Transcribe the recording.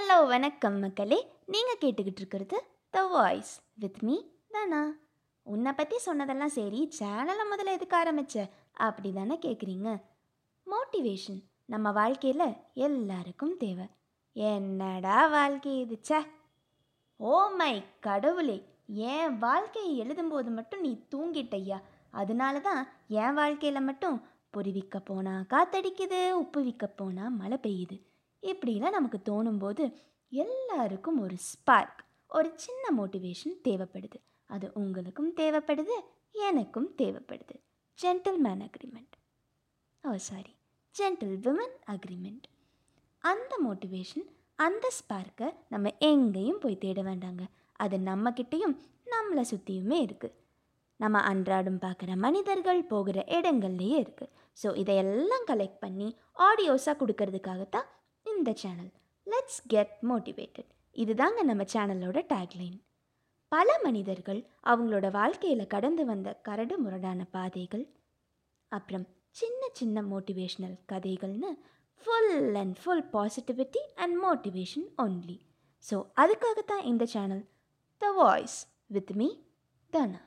Hello வணக்கம் மக்களே. நீங்கள் கேட்டுக்கிட்டு இருக்கிறது த வாய்ஸ் வித் மீ தானா உன்னை பற்றி சொன்னதெல்லாம் சரி சேனலை முதல்ல எதுக்கு ஆரம்பிச்ச? அப்படி தானே கேட்குறீங்க மோட்டிவேஷன் நம்ம வாழ்க்கையில் எல்லாருக்கும் தேவை. என்னடா வாழ்க்கை இது ச்சே. ஓ மை கடவுளே என் வாழ்க்கையை எழுதும்போது மட்டும் நீ தூங்கிட்டய்யா? அதனால தான் என் வாழ்க்கையில் மட்டும் பொறி விற்க போனால் காத்தடிக்குது உப்பு விற்க போனால் மழை பெய்யுது. இப்படிலாம் நமக்கு தோணும்போது எல்லாருக்கும் ஒரு ஸ்பார்க் ஒரு சின்ன மோட்டிவேஷன் தேவைப்படுது. அது உங்களுக்கும் தேவைப்படுது எனக்கும் தேவைப்படுது. Gentleman agreement oh sorry gentle women agreement அந்த மோட்டிவேஷன் அந்த ஸ்பார்க்கை நம்ம எங்கேயும் போய் தேட வேண்டாங்க. அது நம்மக்கிட்டேயும் நம்மளை சுற்றியுமே இருக்குது நம்ம அன்றாடம் பார்க்குற மனிதர்கள் போகிற இடங்கள்லையே இருக்குது ஸோ இதையெல்லாம் கலெக்ட் பண்ணி ஆடியோஸாக கொடுக்கறதுக்காகத்தான் இந்த சேனல் லெட்ஸ் கெட் மோட்டிவேட்டட் இதுதாங்க நம்ம சேனலோட டேக்லைன் பல மனிதர்கள் அவங்களோட வாழ்க்கையில் கடந்து வந்த கரடு முரடான பாதைகள் அப்புறம் சின்ன சின்ன motivational கதைகள்னு full and full positivity and motivation only so அதுக்காகத்தான் இந்த channel the voice with me Dhana